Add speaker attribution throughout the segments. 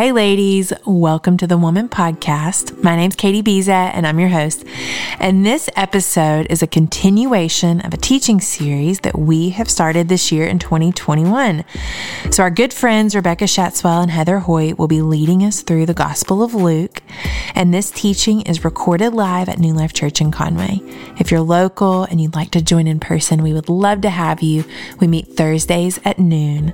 Speaker 1: Hey, ladies, welcome to the Woman Podcast. My name's Katie Biza, and I'm your host. And this episode is a continuation of a teaching series that we have started this year in 2021. So, our good friends Rebecca Shatswell and Heather Hoyt will be leading us through the Gospel of Luke. And this teaching is recorded live at New Life Church in Conway. If you're local and you'd like to join in person, we would love to have you. We meet Thursdays at noon.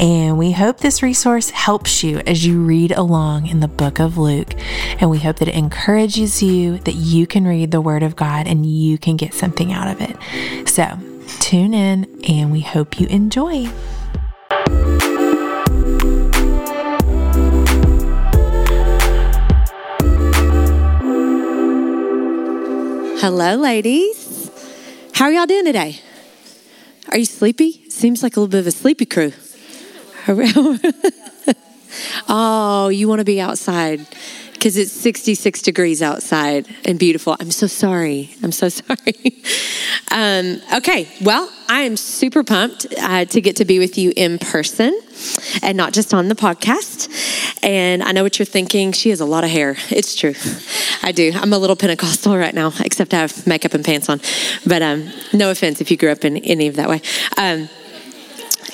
Speaker 1: And we hope this resource helps you as you read along in the book of Luke. And we hope that it encourages you that you can read the Word of God and you can get something out of it. So tune in and we hope you enjoy.
Speaker 2: Hello, ladies. How are y'all doing today? Are you sleepy? Seems like a little bit of a sleepy crew. oh, you want to be outside because it's 66 degrees outside and beautiful. I'm so sorry. I'm so sorry. um, okay, well, I am super pumped uh, to get to be with you in person and not just on the podcast. And I know what you're thinking. She has a lot of hair. It's true. I do. I'm a little Pentecostal right now, except I have makeup and pants on. But um, no offense if you grew up in any of that way. Um,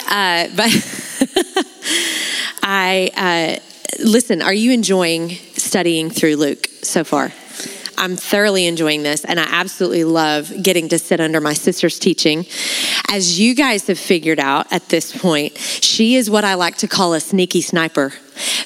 Speaker 2: uh, but I uh, listen. Are you enjoying studying through Luke so far? I'm thoroughly enjoying this, and I absolutely love getting to sit under my sister's teaching. As you guys have figured out at this point, she is what I like to call a sneaky sniper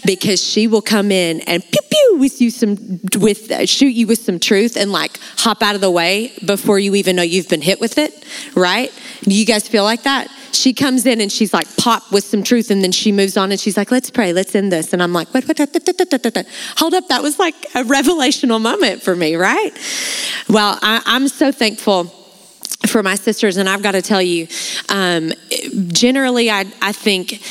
Speaker 2: because she will come in and pew with you some with shoot you with some truth and like hop out of the way before you even know you've been hit with it, right? Do you guys feel like that? She comes in and she's like pop with some truth and then she moves on and she's like, let's pray, let's end this. And I'm like, what, what, what, what hold up, that was like a revelational moment for me, right? Well, I, I'm so thankful for my sisters. And I've got to tell you, um, generally, I, I think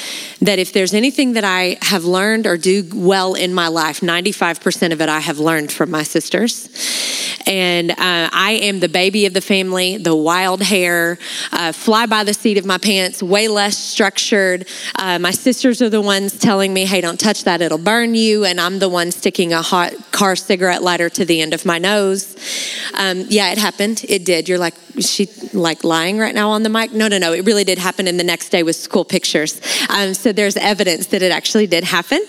Speaker 2: that if there's anything that I have learned or do well in my life, 95% of it I have learned from my sisters. And uh, I am the baby of the family, the wild hair, uh, fly by the seat of my pants, way less structured. Uh, my sisters are the ones telling me, hey, don't touch that, it'll burn you. And I'm the one sticking a hot car cigarette lighter to the end of my nose. Um, yeah, it happened. It did. You're like, she like lying right now on the mic? No, no, no. It really did happen. And the next day was school pictures. Um, so there's evidence that it actually did happen.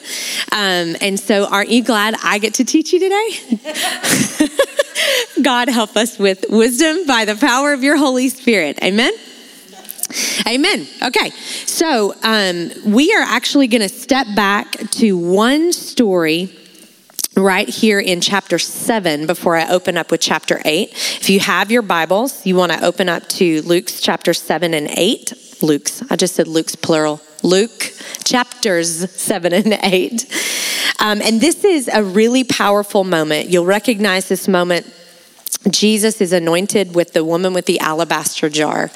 Speaker 2: Um, and so aren't you glad I get to teach you today? God help us with wisdom by the power of your Holy Spirit. Amen. Amen. Okay, so um, we are actually going to step back to one story right here in chapter 7 before I open up with chapter 8. If you have your Bibles, you want to open up to Luke's chapter 7 and 8. Luke's, I just said Luke's plural. Luke chapters 7 and 8. Um, and this is a really powerful moment. You'll recognize this moment Jesus is anointed with the woman with the alabaster jar.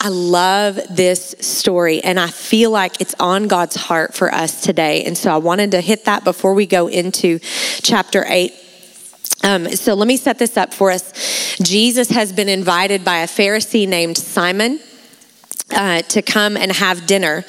Speaker 2: I love this story and I feel like it's on God's heart for us today. And so I wanted to hit that before we go into chapter 8. Um, so let me set this up for us. Jesus has been invited by a Pharisee named Simon uh, to come and have dinner.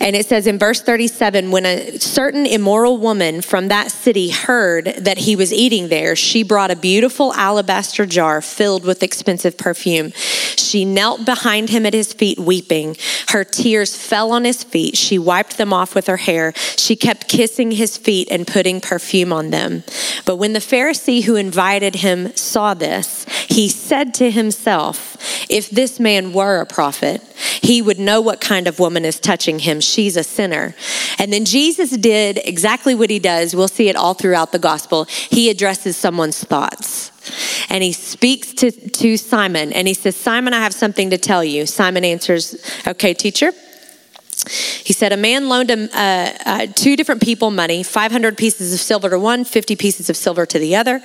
Speaker 2: And it says in verse 37 when a certain immoral woman from that city heard that he was eating there, she brought a beautiful alabaster jar filled with expensive perfume. She knelt behind him at his feet, weeping. Her tears fell on his feet. She wiped them off with her hair. She kept kissing his feet and putting perfume on them. But when the Pharisee who invited him saw this, he said to himself, If this man were a prophet, he would know what kind of woman is touching him. She's a sinner. And then Jesus did exactly what he does. We'll see it all throughout the gospel. He addresses someone's thoughts. And he speaks to, to Simon and he says, Simon, I have something to tell you. Simon answers, Okay, teacher. He said, A man loaned uh, uh, two different people money 500 pieces of silver to one, 50 pieces of silver to the other,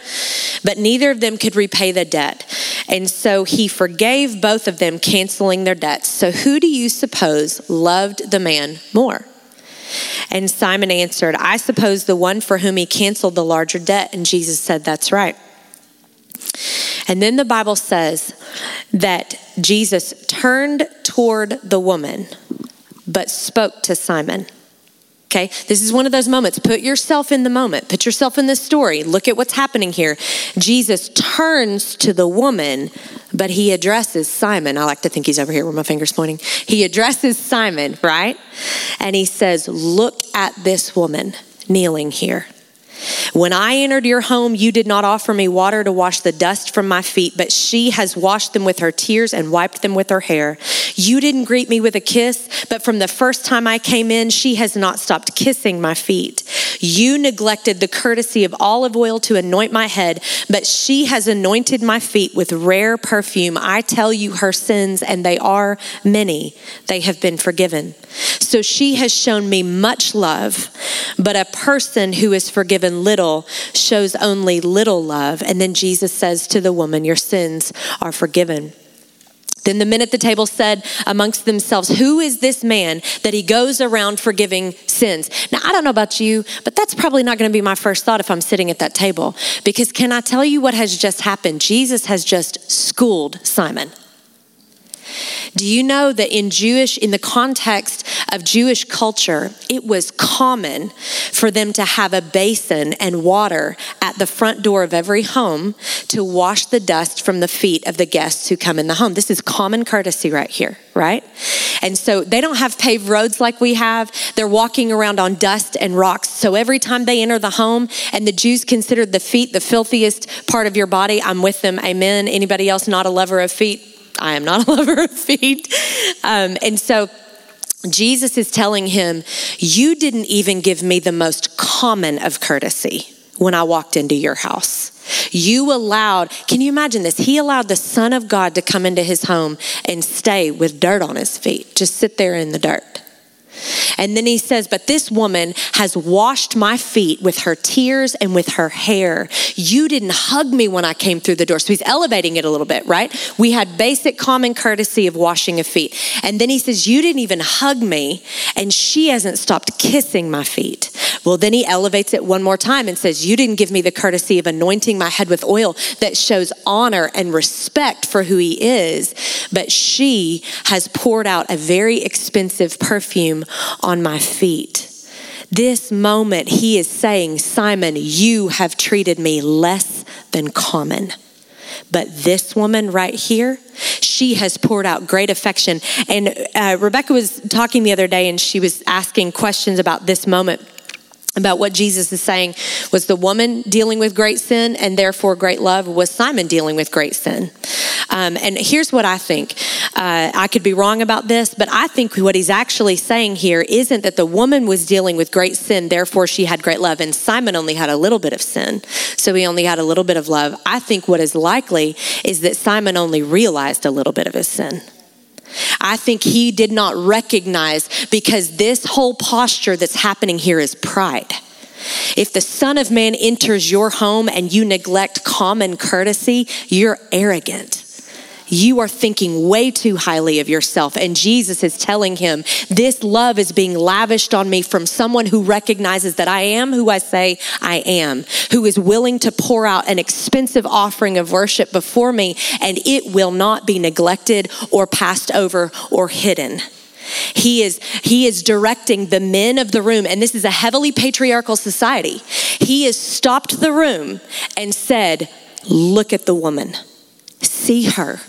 Speaker 2: but neither of them could repay the debt. And so he forgave both of them, canceling their debts. So who do you suppose loved the man more? And Simon answered, I suppose the one for whom he canceled the larger debt. And Jesus said, That's right. And then the Bible says that Jesus turned toward the woman but spoke to Simon. Okay, this is one of those moments. Put yourself in the moment, put yourself in this story. Look at what's happening here. Jesus turns to the woman, but he addresses Simon. I like to think he's over here where my finger's pointing. He addresses Simon, right? And he says, Look at this woman kneeling here. When I entered your home, you did not offer me water to wash the dust from my feet, but she has washed them with her tears and wiped them with her hair. You didn't greet me with a kiss, but from the first time I came in, she has not stopped kissing my feet. You neglected the courtesy of olive oil to anoint my head, but she has anointed my feet with rare perfume. I tell you her sins, and they are many. They have been forgiven. So she has shown me much love, but a person who is forgiven little shows only little love. And then Jesus says to the woman, Your sins are forgiven. Then the men at the table said amongst themselves, Who is this man that he goes around forgiving sins? Now, I don't know about you, but that's probably not going to be my first thought if I'm sitting at that table. Because can I tell you what has just happened? Jesus has just schooled Simon. Do you know that in Jewish, in the context of Jewish culture, it was common for them to have a basin and water at the front door of every home to wash the dust from the feet of the guests who come in the home? This is common courtesy right here, right? And so they don't have paved roads like we have. They're walking around on dust and rocks. So every time they enter the home, and the Jews considered the feet the filthiest part of your body, I'm with them. Amen. Anybody else not a lover of feet? I am not a lover of feet. Um, and so Jesus is telling him, You didn't even give me the most common of courtesy when I walked into your house. You allowed, can you imagine this? He allowed the Son of God to come into his home and stay with dirt on his feet, just sit there in the dirt. And then he says, But this woman has washed my feet with her tears and with her hair. You didn't hug me when I came through the door. So he's elevating it a little bit, right? We had basic common courtesy of washing of feet. And then he says, You didn't even hug me, and she hasn't stopped kissing my feet. Well, then he elevates it one more time and says, You didn't give me the courtesy of anointing my head with oil that shows honor and respect for who he is, but she has poured out a very expensive perfume on my feet. This moment, he is saying, Simon, you have treated me less than common. But this woman right here, she has poured out great affection. And uh, Rebecca was talking the other day and she was asking questions about this moment about what Jesus is saying was the woman dealing with great sin and therefore great love was Simon dealing with great sin. Um, and here's what I think. Uh, I could be wrong about this, but I think what he's actually saying here isn't that the woman was dealing with great sin, therefore she had great love, and Simon only had a little bit of sin, so he only had a little bit of love. I think what is likely is that Simon only realized a little bit of his sin. I think he did not recognize because this whole posture that's happening here is pride. If the Son of Man enters your home and you neglect common courtesy, you're arrogant you are thinking way too highly of yourself. And Jesus is telling him, This love is being lavished on me from someone who recognizes that I am who I say I am, who is willing to pour out an expensive offering of worship before me, and it will not be neglected or passed over or hidden. He is, he is directing the men of the room, and this is a heavily patriarchal society. He has stopped the room and said, Look at the woman, see her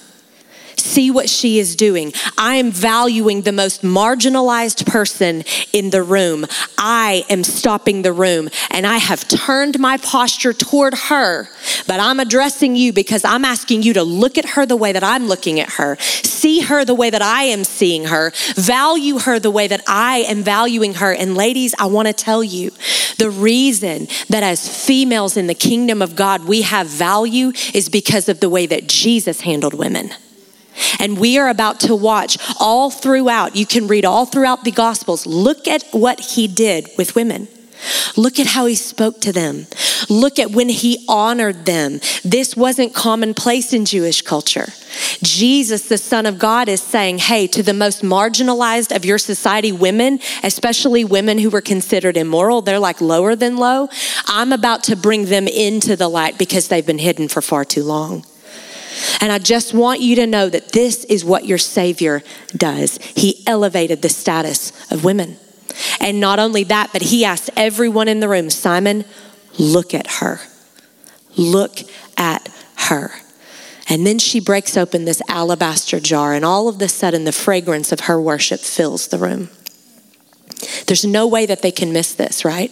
Speaker 2: see what she is doing. I am valuing the most marginalized person in the room. I am stopping the room and I have turned my posture toward her, but I'm addressing you because I'm asking you to look at her the way that I'm looking at her, see her the way that I am seeing her, value her the way that I am valuing her. And ladies, I want to tell you the reason that as females in the kingdom of God we have value is because of the way that Jesus handled women. And we are about to watch all throughout. You can read all throughout the Gospels. Look at what he did with women. Look at how he spoke to them. Look at when he honored them. This wasn't commonplace in Jewish culture. Jesus, the Son of God, is saying, Hey, to the most marginalized of your society, women, especially women who were considered immoral, they're like lower than low. I'm about to bring them into the light because they've been hidden for far too long. And I just want you to know that this is what your Savior does. He elevated the status of women. And not only that, but he asked everyone in the room, Simon, look at her. Look at her. And then she breaks open this alabaster jar, and all of a sudden, the fragrance of her worship fills the room. There's no way that they can miss this, right?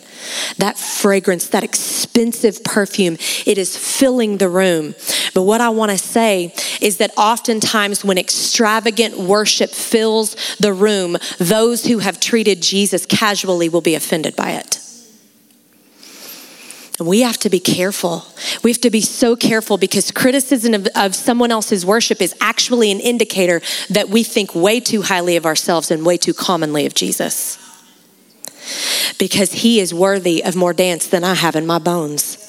Speaker 2: That fragrance, that expensive perfume, it is filling the room. But what I want to say is that oftentimes when extravagant worship fills the room, those who have treated Jesus casually will be offended by it. And we have to be careful. We have to be so careful because criticism of, of, someone else's worship is actually an indicator that we think way too highly of ourselves and way too commonly of Jesus because he is worthy of more dance than I have in my bones.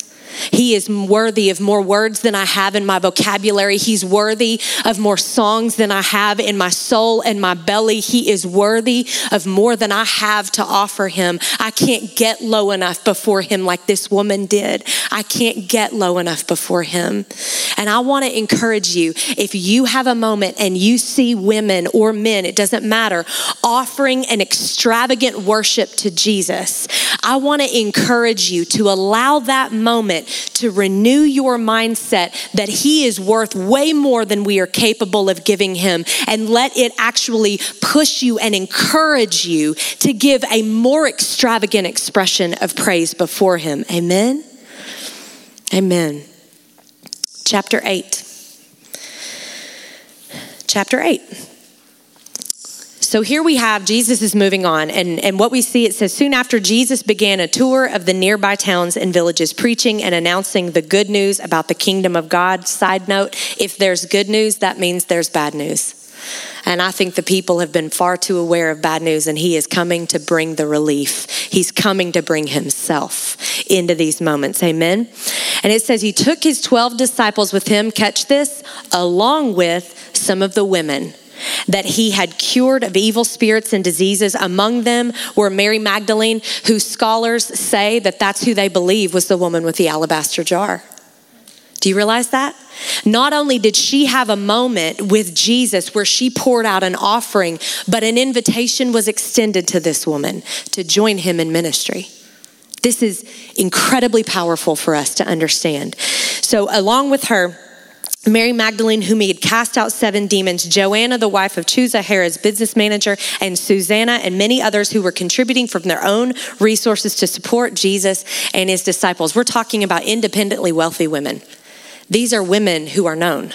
Speaker 2: He is worthy of more words than I have in my vocabulary. He's worthy of more songs than I have in my soul and my belly. He is worthy of more than I have to offer him. I can't get low enough before him like this woman did. I can't get low enough before him. And I want to encourage you if you have a moment and you see women or men, it doesn't matter, offering an extravagant worship to Jesus, I want to encourage you to allow that moment to renew your mindset that He is worth way more than we are capable of giving Him, and let it actually push you and encourage you to give a more extravagant expression of praise before Him. Amen. Amen. Chapter 8. Chapter 8. So here we have Jesus is moving on, and, and what we see it says soon after Jesus began a tour of the nearby towns and villages, preaching and announcing the good news about the kingdom of God. Side note if there's good news, that means there's bad news. And I think the people have been far too aware of bad news, and he is coming to bring the relief. He's coming to bring himself into these moments. Amen. And it says he took his 12 disciples with him, catch this, along with some of the women that he had cured of evil spirits and diseases. Among them were Mary Magdalene, who scholars say that that's who they believe was the woman with the alabaster jar. Do you realize that? Not only did she have a moment with Jesus where she poured out an offering, but an invitation was extended to this woman to join him in ministry. This is incredibly powerful for us to understand. So, along with her, Mary Magdalene, whom he had cast out seven demons, Joanna, the wife of Chuza, Herod's business manager, and Susanna, and many others who were contributing from their own resources to support Jesus and his disciples. We're talking about independently wealthy women. These are women who are known.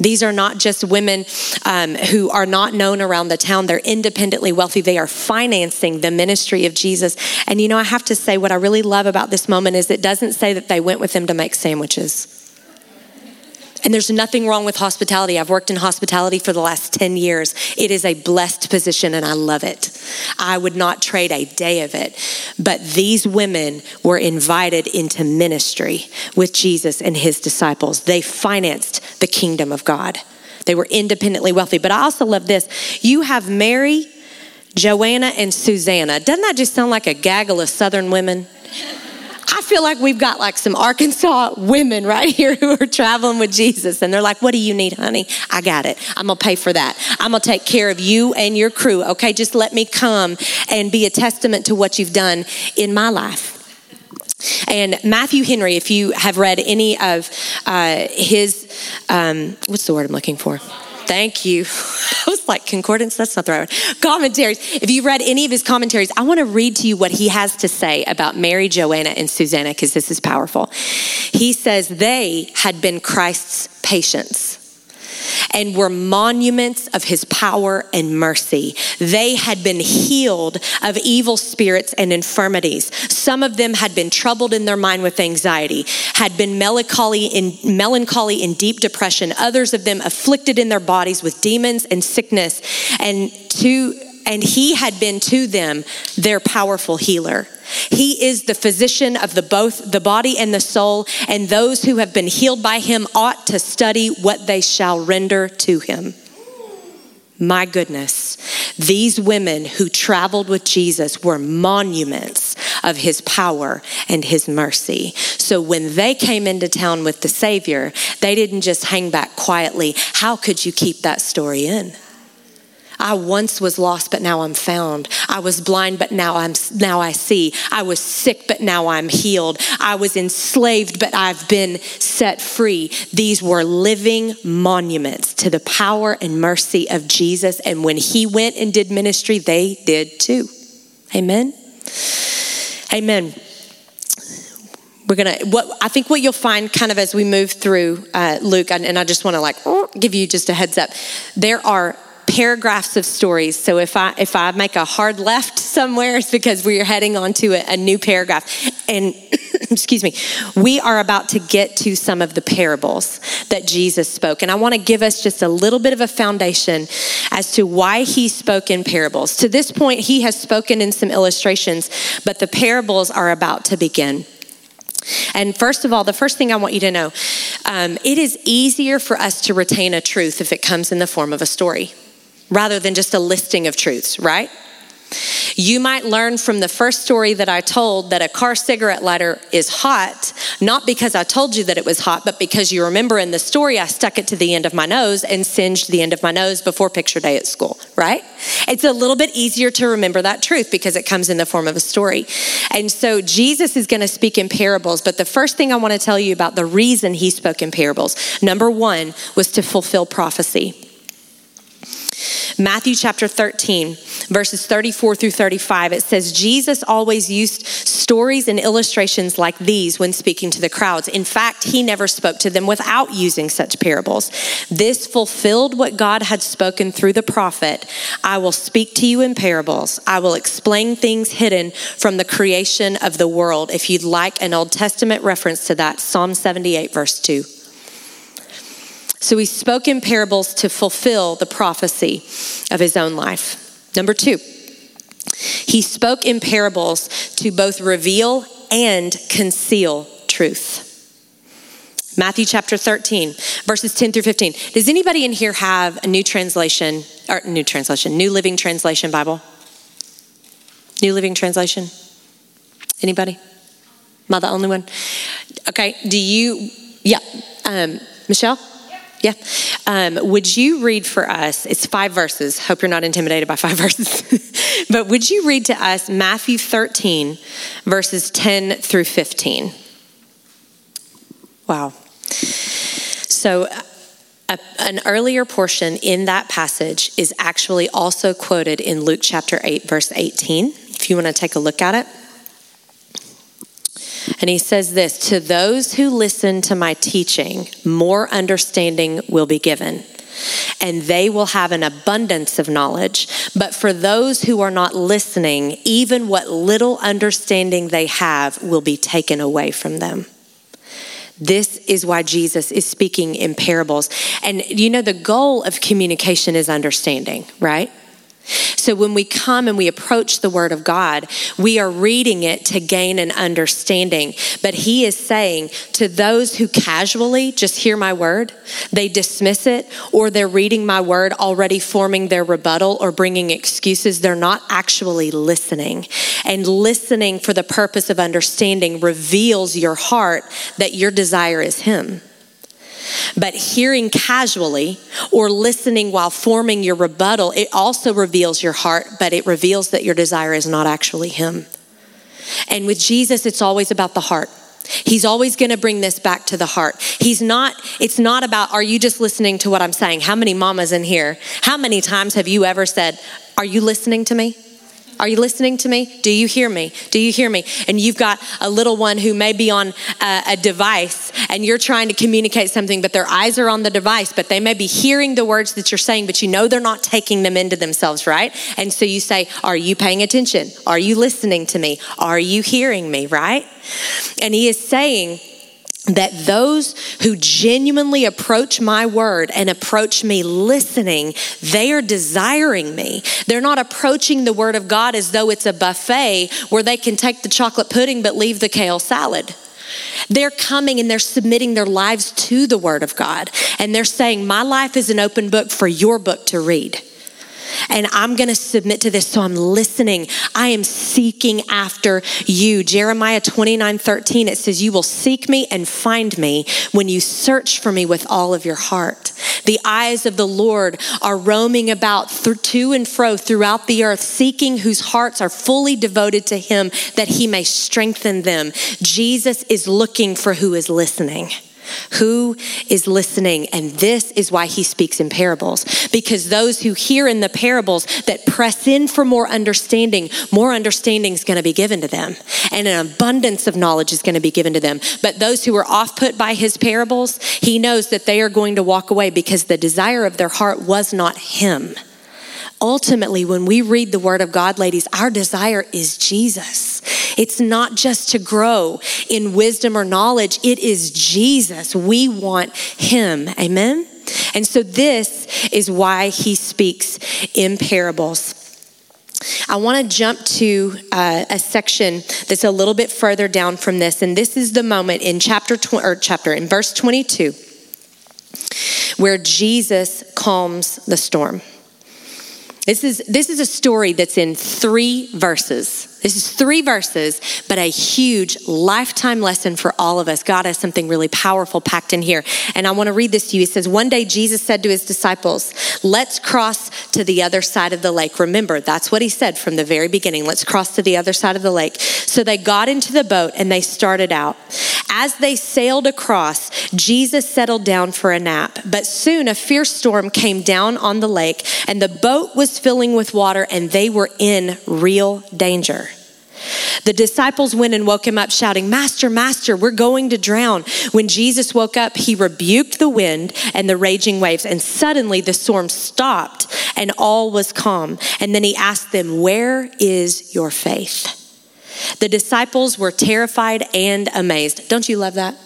Speaker 2: These are not just women um, who are not known around the town. They're independently wealthy. They are financing the ministry of Jesus. And you know, I have to say, what I really love about this moment is it doesn't say that they went with him to make sandwiches. And there's nothing wrong with hospitality. I've worked in hospitality for the last 10 years. It is a blessed position and I love it. I would not trade a day of it. But these women were invited into ministry with Jesus and his disciples. They financed the kingdom of God. They were independently wealthy. But I also love this. You have Mary, Joanna, and Susanna. Doesn't that just sound like a gaggle of Southern women? I feel like we've got like some Arkansas women right here who are traveling with Jesus. And they're like, What do you need, honey? I got it. I'm going to pay for that. I'm going to take care of you and your crew. Okay, just let me come and be a testament to what you've done in my life. And Matthew Henry, if you have read any of uh, his, um, what's the word I'm looking for? Thank you. I was like, concordance, that's not the right word. Commentaries. If you've read any of his commentaries, I want to read to you what he has to say about Mary, Joanna, and Susanna, because this is powerful. He says they had been Christ's patients and were monuments of his power and mercy. They had been healed of evil spirits and infirmities. Some of them had been troubled in their mind with anxiety, had been melancholy in melancholy and deep depression. Others of them afflicted in their bodies with demons and sickness. And to and he had been to them their powerful healer. He is the physician of the both the body and the soul, and those who have been healed by him ought to study what they shall render to him. My goodness, these women who traveled with Jesus were monuments of his power and his mercy. So when they came into town with the Savior, they didn't just hang back quietly. How could you keep that story in? I once was lost, but now I'm found. I was blind, but now I'm now I see. I was sick, but now I'm healed. I was enslaved, but I've been set free. These were living monuments to the power and mercy of Jesus. And when he went and did ministry, they did too. Amen. Amen we're gonna what i think what you'll find kind of as we move through uh, luke and, and i just want to like give you just a heads up there are paragraphs of stories. So if I if I make a hard left somewhere, it's because we are heading on to a, a new paragraph. And excuse me, we are about to get to some of the parables that Jesus spoke. And I want to give us just a little bit of a foundation as to why he spoke in parables. To this point, he has spoken in some illustrations, but the parables are about to begin. And first of all, the first thing I want you to know um, it is easier for us to retain a truth if it comes in the form of a story rather than just a listing of truths, right? You might learn from the first story that I told that a car cigarette lighter is hot, not because I told you that it was hot, but because you remember in the story I stuck it to the end of my nose and singed the end of my nose before picture day at school, right? It's a little bit easier to remember that truth because it comes in the form of a story. And so Jesus is going to speak in parables, but the first thing I want to tell you about the reason he spoke in parables, number one, was to fulfill prophecy. Matthew chapter 13, verses 34 through 35, it says, Jesus always used stories and illustrations like these when speaking to the crowds. In fact, he never spoke to them without using such parables. This fulfilled what God had spoken through the prophet I will speak to you in parables, I will explain things hidden from the creation of the world. If you'd like an Old Testament reference to that, Psalm 78, verse 2. So he spoke in parables to fulfill the prophecy of his own life. Number two, he spoke in parables to both reveal and conceal truth. Matthew chapter 13, verses 10 through 15. Does anybody in here have a new translation, or new translation, New Living Translation Bible? New Living Translation? Anybody? Am I the only one? Okay, do you, yeah, um, Michelle? Yeah. Um, would you read for us? It's five verses. Hope you're not intimidated by five verses. but would you read to us Matthew 13, verses 10 through 15? Wow. So, a, an earlier portion in that passage is actually also quoted in Luke chapter 8, verse 18. If you want to take a look at it. And he says this To those who listen to my teaching, more understanding will be given, and they will have an abundance of knowledge. But for those who are not listening, even what little understanding they have will be taken away from them. This is why Jesus is speaking in parables. And you know, the goal of communication is understanding, right? So when we come and we approach the Word of God, we are reading it to gain an understanding. But He is saying to those who casually just hear my Word, they dismiss it, or they're reading my Word already forming their rebuttal or bringing excuses, they're not actually listening. And listening for the purpose of understanding reveals your heart that your desire is Him. But hearing casually or listening while forming your rebuttal, it also reveals your heart, but it reveals that your desire is not actually Him. And with Jesus, it's always about the heart. He's always going to bring this back to the heart. He's not, it's not about, are you just listening to what I'm saying? How many mamas in here? How many times have you ever said, Are you listening to me? Are you listening to me? Do you hear me? Do you hear me? And you've got a little one who may be on a, a, device and you're trying to communicate something, but their eyes are on the device, but they may be hearing the words that you're saying, but you know they're not taking them into themselves, right? And so you say, Are you paying attention? Are you listening to me? Are you hearing me, right? And he is saying, that those who genuinely approach my word and approach me listening, they are desiring me. They're not approaching the word of God as though it's a buffet where they can take the chocolate pudding but leave the kale salad. They're coming and they're submitting their lives to the word of God. And they're saying, My life is an open book for your book to read. And I'm going to submit to this. So I'm listening. I am seeking after you. Jeremiah 29 13, it says, You will seek me and find me when you search for me with all of your heart. The eyes of the Lord are roaming about to and fro throughout the earth, seeking whose hearts are fully devoted to him that he may strengthen them. Jesus is looking for who is listening. Who is listening? And this is why he speaks in parables. Because those who hear in the parables that press in for more understanding, more understanding is going to be given to them. And an abundance of knowledge is going to be given to them. But those who are off put by his parables, he knows that they are going to walk away because the desire of their heart was not him. Ultimately, when we read the Word of God, ladies, our desire is Jesus. It's not just to grow in wisdom or knowledge, it is Jesus. We want Him. Amen? And so, this is why He speaks in parables. I want to jump to uh, a section that's a little bit further down from this, and this is the moment in chapter tw- or chapter in verse 22 where Jesus calms the storm. This is, this is a story that's in three verses. This is three verses, but a huge lifetime lesson for all of us. God has something really powerful packed in here. And I want to read this to you. It says, One day Jesus said to his disciples, Let's cross to the other side of the lake. Remember, that's what he said from the very beginning. Let's cross to the other side of the lake. So they got into the boat and they started out. As they sailed across, Jesus settled down for a nap. But soon a fierce storm came down on the lake, and the boat was filling with water, and they were in real danger. The disciples went and woke him up, shouting, Master, Master, we're going to drown. When Jesus woke up, he rebuked the wind and the raging waves, and suddenly the storm stopped and all was calm. And then he asked them, Where is your faith? The disciples were terrified and amazed. Don't you love that?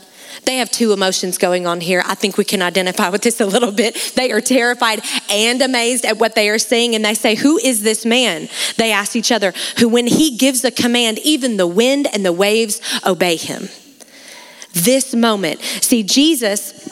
Speaker 2: They have two emotions going on here. I think we can identify with this a little bit. They are terrified and amazed at what they are seeing, and they say, Who is this man? They ask each other, who, when he gives a command, even the wind and the waves obey him. This moment, see, Jesus.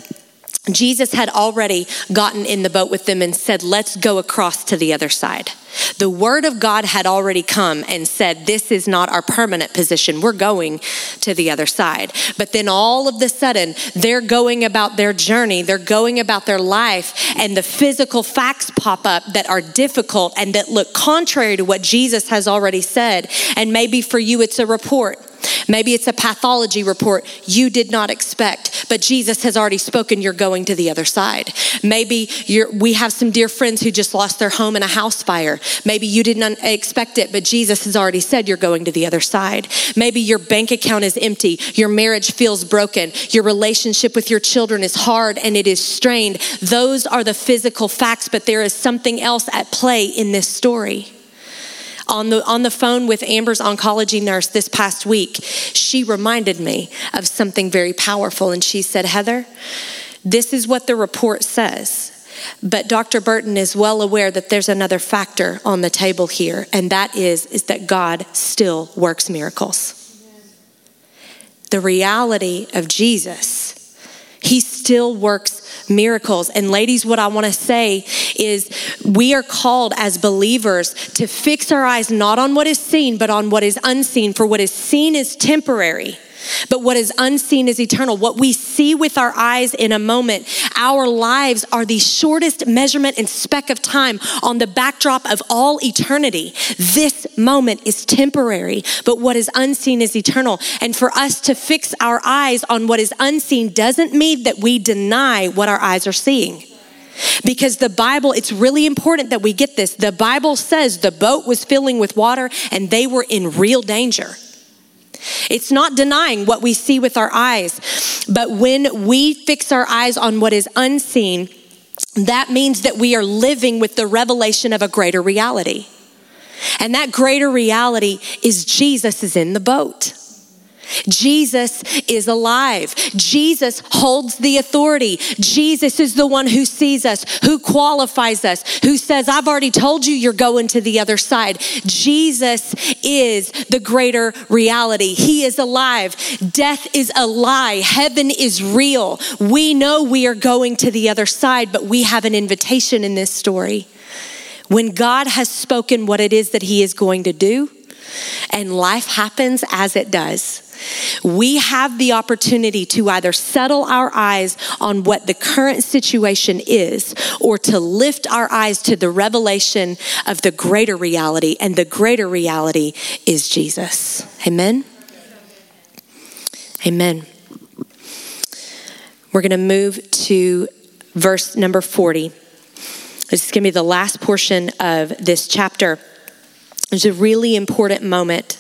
Speaker 2: Jesus had already gotten in the boat with them and said, Let's go across to the other side. The word of God had already come and said, This is not our permanent position. We're going to the other side. But then all of the sudden, they're going about their journey, they're going about their life, and the physical facts pop up that are difficult and that look contrary to what Jesus has already said. And maybe for you, it's a report. Maybe it's a pathology report you did not expect, but Jesus has already spoken, you're going to the other side. Maybe we have some dear friends who just lost their home in a house fire. Maybe you didn't expect it, but Jesus has already said you're going to the other side. Maybe your bank account is empty, your marriage feels broken, your relationship with your children is hard and it is strained. Those are the physical facts, but there is something else at play in this story on the, on the phone with Amber's oncology nurse this past week, she reminded me of something very powerful. And she said, Heather, this is what the report says. But Dr. Burton is well aware that there's another factor on the table here, and that is, is that God still works miracles. The reality of Jesus, He still works miracles. And ladies, what I want to say is we are called as believers to fix our eyes not on what is seen, but on what is unseen. For what is seen is temporary. But what is unseen is eternal. What we see with our eyes in a moment, our lives are the shortest measurement and speck of time on the backdrop of all eternity. This moment is temporary, but what is unseen is eternal. And for us to fix our eyes on what is unseen doesn't mean that we deny what our eyes are seeing. Because the Bible, it's really important that we get this. The Bible says the boat was filling with water and they were in real danger. It's not denying what we see with our eyes, but when we fix our eyes on what is unseen, that means that we are living with the revelation of a greater reality. And that greater reality is Jesus is in the boat. Jesus is alive. Jesus holds the authority. Jesus is the one who sees us, who qualifies us, who says, I've already told you you're going to the other side. Jesus is the greater reality. He is alive. Death is a lie. Heaven is real. We know we are going to the other side, but we have an invitation in this story. when God has spoken what it is that He is going to do, and life happens as it does, we have the opportunity to either settle our eyes on what the current situation is or to lift our eyes to the revelation of the greater reality, and the greater reality is Jesus. Amen. Amen. We're going to move to verse number 40. This is going to be the last portion of this chapter. It's a really important moment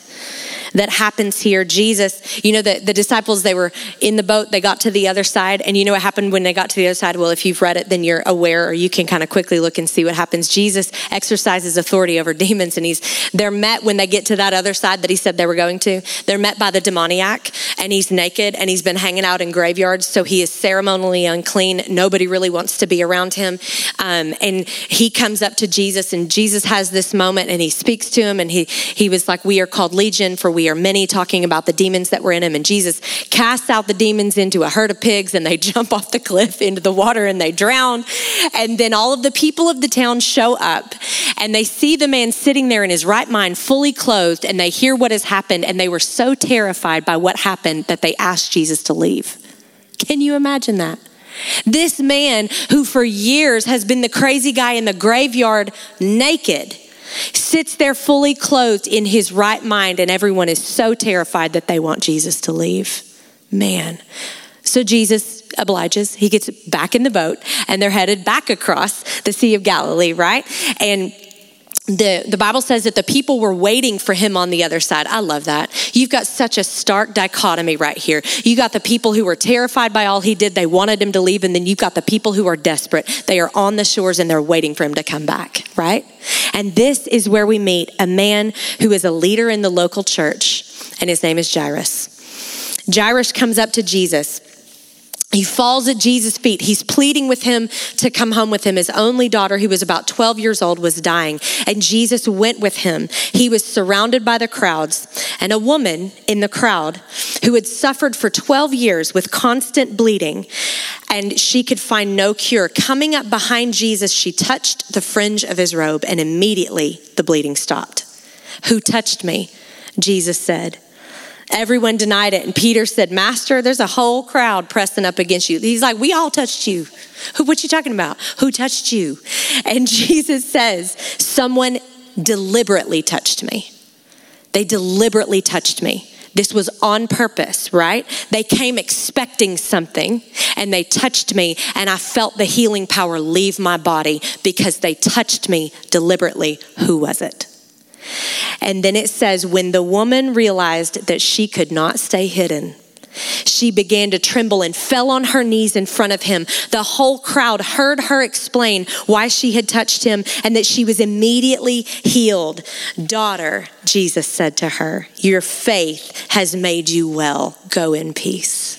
Speaker 2: that happens here. Jesus, you know, the, the disciples, they were in the boat, they got to the other side, and you know what happened when they got to the other side? Well, if you've read it, then you're aware, or you can kind of quickly look and see what happens. Jesus exercises authority over demons, and he's they're met when they get to that other side that he said they were going to. They're met by the demoniac, and he's naked, and he's been hanging out in graveyards, so he is ceremonially unclean. Nobody really wants to be around him. Um, and he comes up to Jesus, and Jesus has this moment, and he speaks to him, and he he was like, "We are called Legion, for we we are many, talking about the demons that were in him. And Jesus casts out the demons into a herd of pigs, and they jump off the cliff into the water and they drown. And then all of the people of the town show up, and they see the man sitting there in his right mind, fully clothed, and they hear what has happened. And they were so terrified by what happened that they asked Jesus to leave. Can you imagine that? This man, who for years has been the crazy guy in the graveyard naked, sits there fully clothed in his right mind, and everyone is so terrified that they want Jesus to leave. Man. So Jesus obliges. He gets back in the boat, and they're headed back across the Sea of Galilee, right? And the, the Bible says that the people were waiting for him on the other side. I love that. You've got such a stark dichotomy right here. You got the people who were terrified by all he did, they wanted him to leave, and then you've got the people who are desperate. They are on the shores and they're waiting for him to come back, right? And this is where we meet a man who is a leader in the local church, and his name is Jairus. Jairus comes up to Jesus he falls at Jesus' feet. He's pleading with him to come home with him. His only daughter, who was about 12 years old, was dying, and Jesus went with him. He was surrounded by the crowds, and a woman in the crowd who had suffered for 12 years with constant bleeding, and she could find no cure. Coming up behind Jesus, she touched the fringe of his robe, and immediately the bleeding stopped. Who touched me? Jesus said. Everyone denied it. And Peter said, Master, there's a whole crowd pressing up against you. He's like, We all touched you. Who, what you talking about? Who touched you? And Jesus says, Someone deliberately touched me. They deliberately touched me. This was on purpose, right? They came expecting something and they touched me, and I felt the healing power leave my body because they touched me deliberately. Who was it? And then it says, when the woman realized that she could not stay hidden, she began to tremble and fell on her knees in front of him. The whole crowd heard her explain why she had touched him and that she was immediately healed. Daughter, Jesus said to her, Your faith has made you well. Go in peace.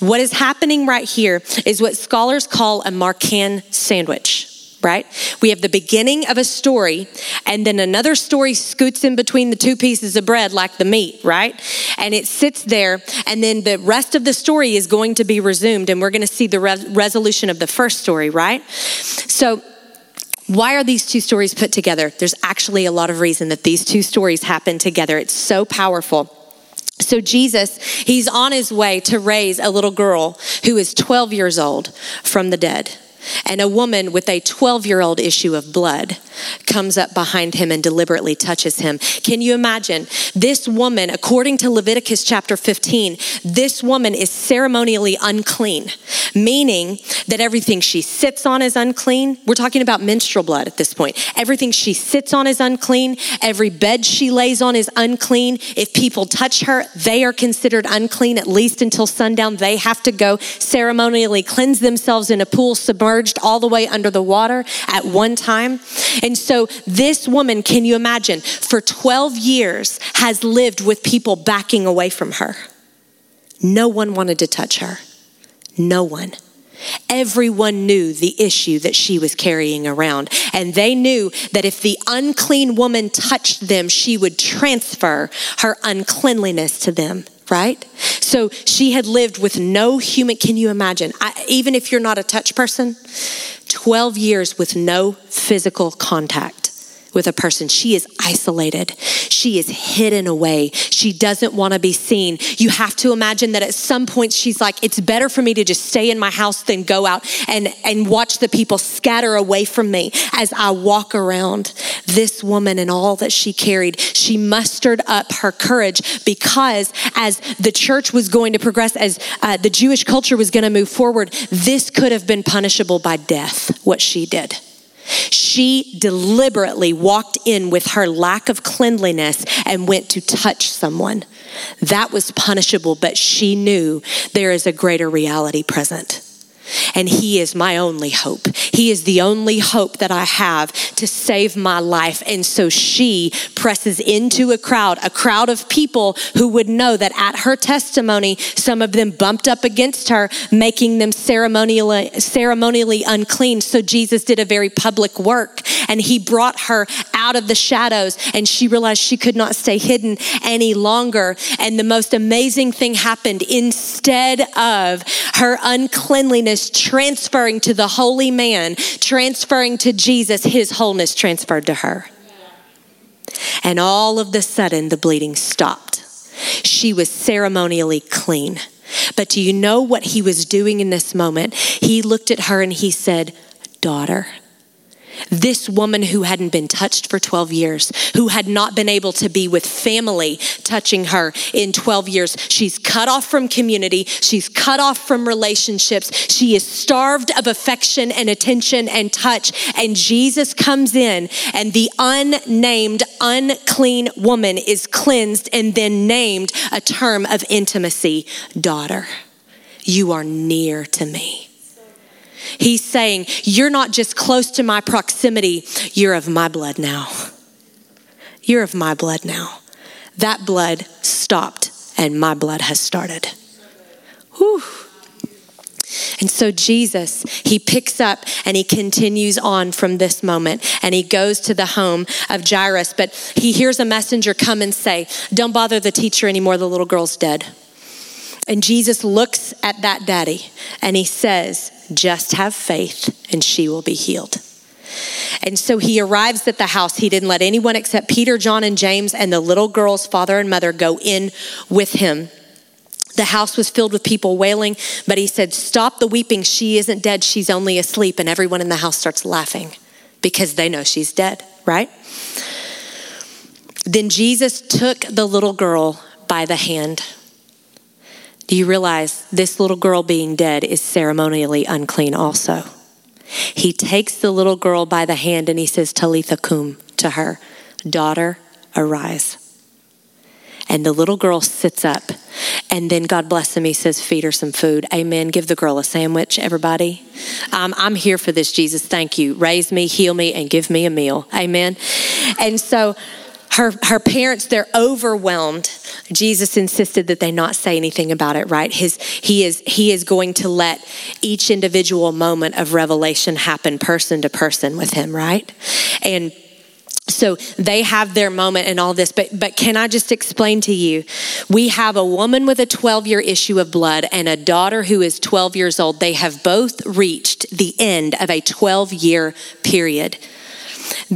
Speaker 2: What is happening right here is what scholars call a Markan sandwich right? We have the beginning of a story, and then another story scoots in between the two pieces of bread, like the meat, right? And it sits there, and then the rest of the story is going to be resumed, and we're going to see the re- resolution of the first story, right? So, why are these two stories put together? There's actually a lot of reason that these two stories happen together. It's so powerful. So, Jesus, he's on his way to raise a little girl who is 12 years old from the dead and a woman with a 12 year old issue of blood comes up behind him and deliberately touches him. Can you imagine? This woman, according to Leviticus chapter 15, this woman is ceremonially unclean, meaning that everything she sits on is unclean. We're talking about menstrual blood at this point. Everything she sits on is unclean. Every bed she lays on is unclean. If people touch her, they are considered unclean at least until sundown. They have to go ceremonially cleanse themselves in a pool submerged submerged all the way under the water at one time. And so this woman, can you imagine, for 12 years has lived with people backing away from her. No one wanted to touch her. No one. Everyone knew the issue that she was carrying around, and they knew that if the unclean woman touched them, she would transfer her uncleanliness to them right? So she had lived with no human. Can you imagine? I, even if you're not a touch person, 12 years with no physical contact with a person. She is isolated. She is hidden away. She doesn't want to be seen. You have to imagine that at some point she's like, it's better for me to just stay in my house than go out and, and watch the people scatter away from me as I walk around. This woman and all that she carried, she mustered up her courage because as the church was going to progress, as uh, the Jewish culture was going to move forward, this could have been punishable by death, what she did. She deliberately walked in with her lack of cleanliness and went to touch someone. That was punishable, but she knew there is a greater reality present. And He is my only hope. He is the only hope that I have to save my life. And so she presses into a crowd, a crowd of people who would know that at her testimony, some of them bumped up against her, making them ceremonially, ceremonially unclean. So Jesus did a very public work and He brought her out of the shadows and she realized she could not stay hidden any longer. And the most amazing thing happened instead of her uncleanliness transferring to the holy man, transferring to Jesus, his wholeness transferred to her. And all of the sudden, the bleeding stopped. She was ceremonially clean. But do you know what he was doing in this moment? He looked at her and he said, Daughter, this woman who hadn't been touched for 12 years, who had not been able to be with family touching her in 12 years, she's cut off from community, she's cut off from relationships, she is starved of affection and attention and touch. And Jesus comes in, and the unnamed, unclean woman is cleansed and then named a term of intimacy daughter. You are near to me. He's saying, You're not just close to my proximity, you're of my blood now. You're of my blood now. That blood stopped, and my blood has started. Whew. And so Jesus, he picks up and he continues on from this moment and he goes to the home of Jairus. But he hears a messenger come and say, Don't bother the teacher anymore, the little girl's dead. And Jesus looks at that daddy and he says, Just have faith and she will be healed. And so he arrives at the house. He didn't let anyone except Peter, John, and James and the little girl's father and mother go in with him. The house was filled with people wailing, but he said, Stop the weeping. She isn't dead. She's only asleep. And everyone in the house starts laughing because they know she's dead, right? Then Jesus took the little girl by the hand do you realize this little girl being dead is ceremonially unclean also? He takes the little girl by the hand and he says, Talitha cum to her, daughter, arise. And the little girl sits up. And then God bless him, he says, feed her some food. Amen. Give the girl a sandwich, everybody. Um, I'm here for this, Jesus. Thank you. Raise me, heal me, and give me a meal. Amen. And so, her, her parents, they're overwhelmed. Jesus insisted that they not say anything about it, right? His, he, is, he is going to let each individual moment of revelation happen person to person with him, right? And so they have their moment and all this but but can i just explain to you we have a woman with a 12 year issue of blood and a daughter who is 12 years old they have both reached the end of a 12 year period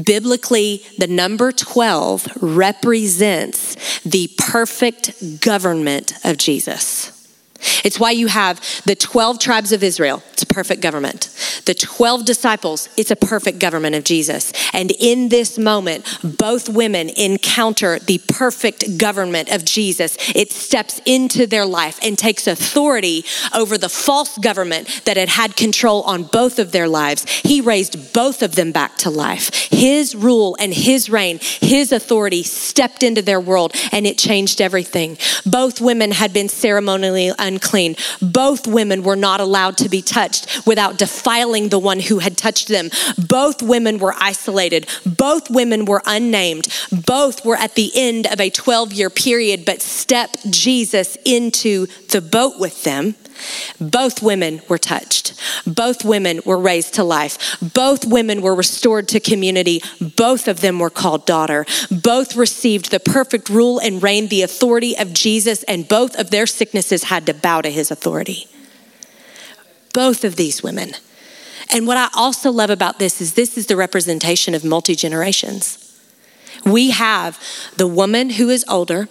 Speaker 2: Biblically, the number 12 represents the perfect government of Jesus. It's why you have the 12 tribes of Israel. It's a perfect government. The 12 disciples, it's a perfect government of Jesus. And in this moment, both women encounter the perfect government of Jesus. It steps into their life and takes authority over the false government that had had control on both of their lives. He raised both of them back to life. His rule and his reign, his authority stepped into their world and it changed everything. Both women had been ceremonially unclean. Both women were not allowed to be touched without defiling the one who had touched them. Both women were isolated. Both women were unnamed. Both were at the end of a 12 year period, but step Jesus into the boat with them. Both women were touched. Both women were raised to life. Both women were restored to community. Both of them were called daughter. Both received the perfect rule and reign, the authority of Jesus, and both of their sicknesses had to bow to his authority. Both of these women. And what I also love about this is this is the representation of multi generations. We have the woman who is older.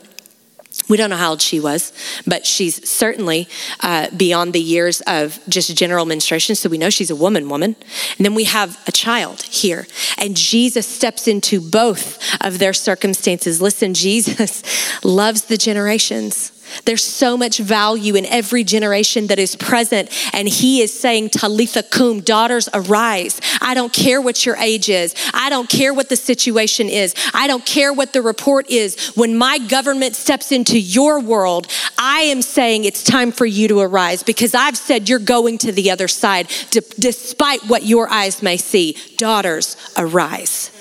Speaker 2: We don't know how old she was, but she's certainly uh, beyond the years of just general menstruation. So we know she's a woman, woman. And then we have a child here. And Jesus steps into both of their circumstances. Listen, Jesus loves the generations. There's so much value in every generation that is present. And he is saying, Talitha cum, daughters, arise. I don't care what your age is. I don't care what the situation is. I don't care what the report is. When my government steps into your world, I am saying it's time for you to arise because I've said you're going to the other side despite what your eyes may see. Daughters, arise.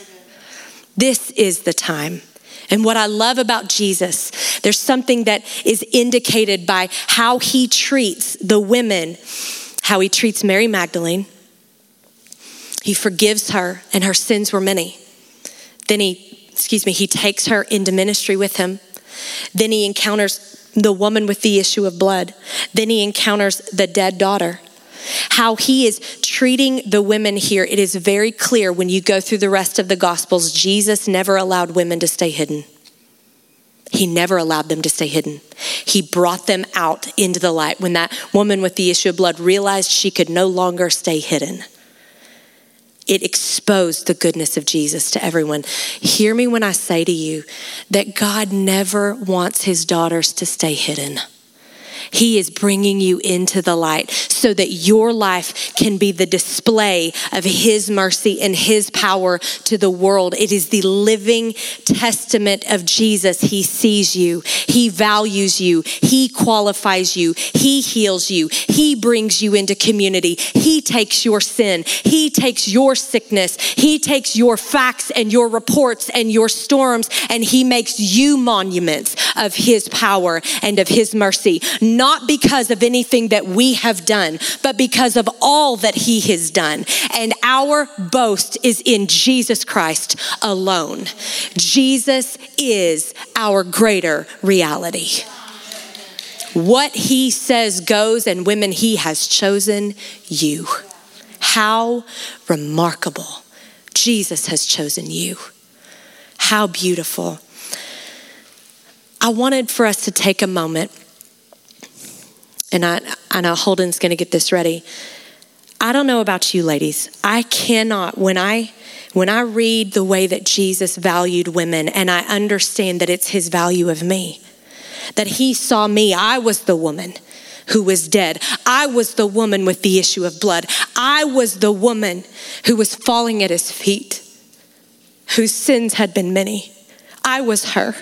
Speaker 2: This is the time. And what I love about Jesus, there's something that is indicated by how he treats the women, how he treats Mary Magdalene. He forgives her, and her sins were many. Then he, excuse me, he takes her into ministry with him. Then he encounters the woman with the issue of blood. Then he encounters the dead daughter how he is treating the women here, it is very clear when you go through the rest of the Gospels, Jesus never allowed women to stay hidden. He never allowed them to stay hidden. He brought them out into the light when that woman with the issue of blood realized she could no longer stay hidden. It exposed the goodness of Jesus to everyone. Hear me when I say to you that God never wants his daughters to stay hidden. He is bringing you into the light so that your life can be the display of His mercy and His power to the world. It is the living testament of Jesus. He sees you, He values you, He qualifies you, He heals you, He brings you into community, He takes your sin, He takes your sickness, He takes your facts and your reports and your storms, and He makes you monuments of His power and of His mercy not because of anything that we have done, but because of all that He has done. And our boast is in Jesus Christ alone. Jesus is our greater reality. What He says goes, and women, He has chosen you. How remarkable. Jesus has chosen you. How beautiful. I wanted for us to take a moment and I, I know Holden's going to get this ready. I don't know about you ladies. I cannot, when I when I read the way that Jesus valued women and I understand that it's his value of me, that he saw me, I was the woman who was dead. I was the woman with the issue of blood. I was the woman who was falling at his feet, whose sins had been many. I was her.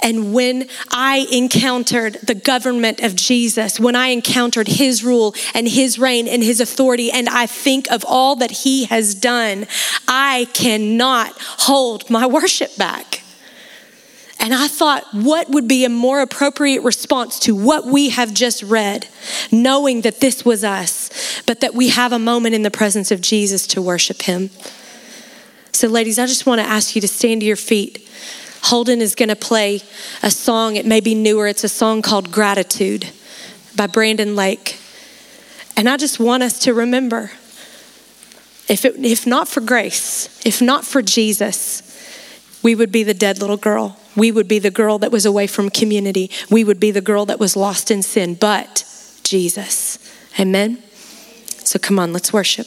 Speaker 2: And when I encountered the government of Jesus, when I encountered his rule and his reign and his authority, and I think of all that he has done, I cannot hold my worship back. And I thought, what would be a more appropriate response to what we have just read, knowing that this was us, but that we have a moment in the presence of Jesus to worship him? So, ladies, I just want to ask you to stand to your feet. Holden is going to play a song. It may be newer. It's a song called Gratitude by Brandon Lake. And I just want us to remember if, it, if not for grace, if not for Jesus, we would be the dead little girl. We would be the girl that was away from community. We would be the girl that was lost in sin. But Jesus. Amen. So come on, let's worship.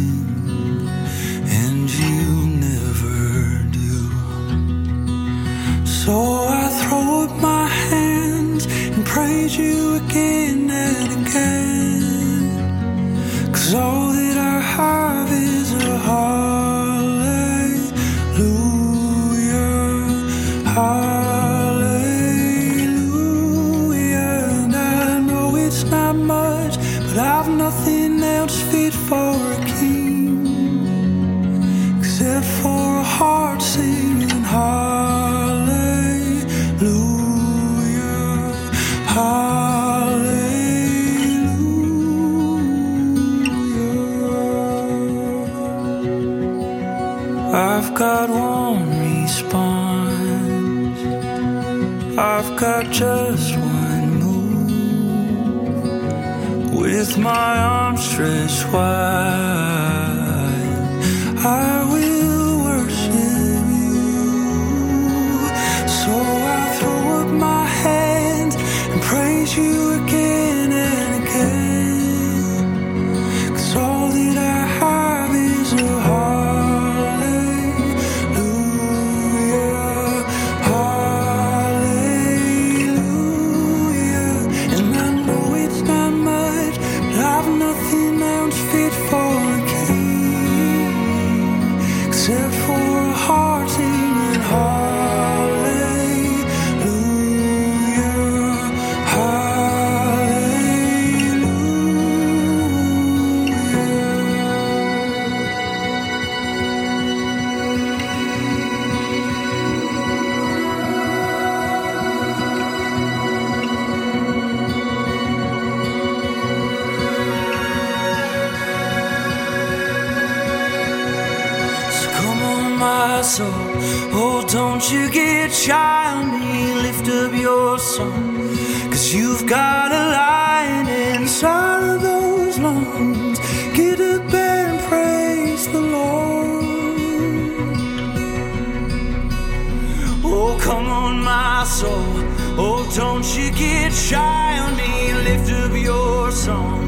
Speaker 3: So I throw up my hands and praise you again and again. Cause all that I have is a hallelujah. With my arms stretched wide, I soul. Oh, don't you get shy on me. Lift up your song. Cause you've got a lion inside of those lungs. Get up and praise the Lord. Oh, come on, my soul. Oh, don't you get shy on me. Lift up your song.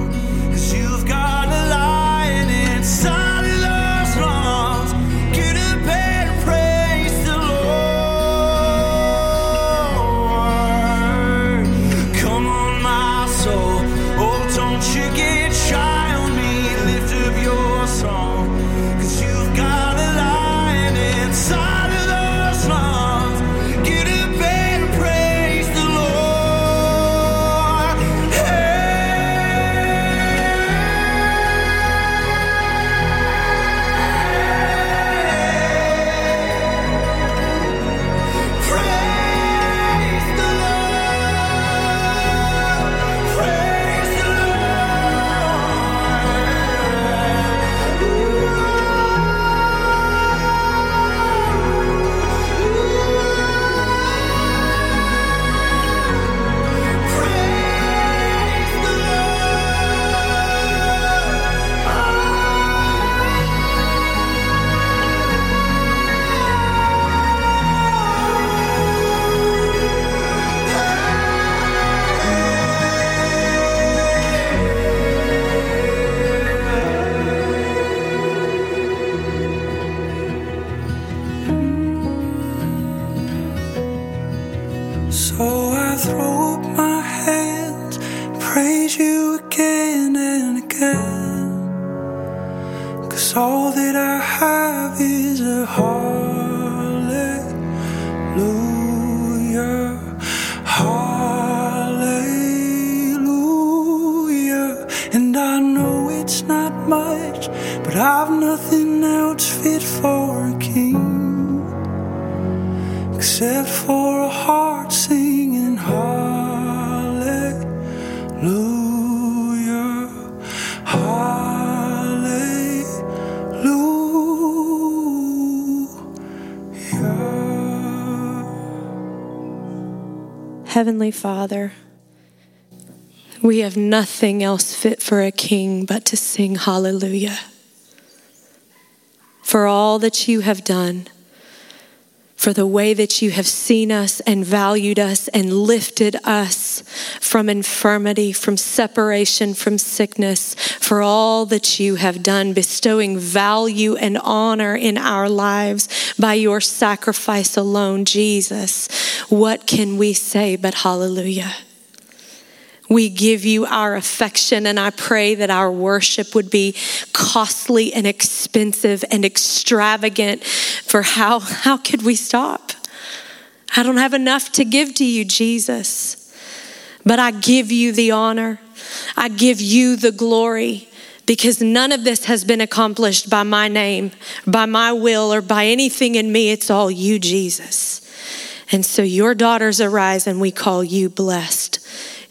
Speaker 2: Heavenly Father, we have nothing else fit for a king but to sing hallelujah. For all that you have done, for the way that you have seen us and valued us and lifted us from infirmity, from separation, from sickness, for all that you have done, bestowing value and honor in our lives by your sacrifice alone, Jesus. What can we say but hallelujah? We give you our affection, and I pray that our worship would be costly and expensive and extravagant. For how, how could we stop? I don't have enough to give to you, Jesus. But I give you the honor, I give you the glory because none of this has been accomplished by my name, by my will, or by anything in me. It's all you, Jesus. And so your daughters arise, and we call you blessed.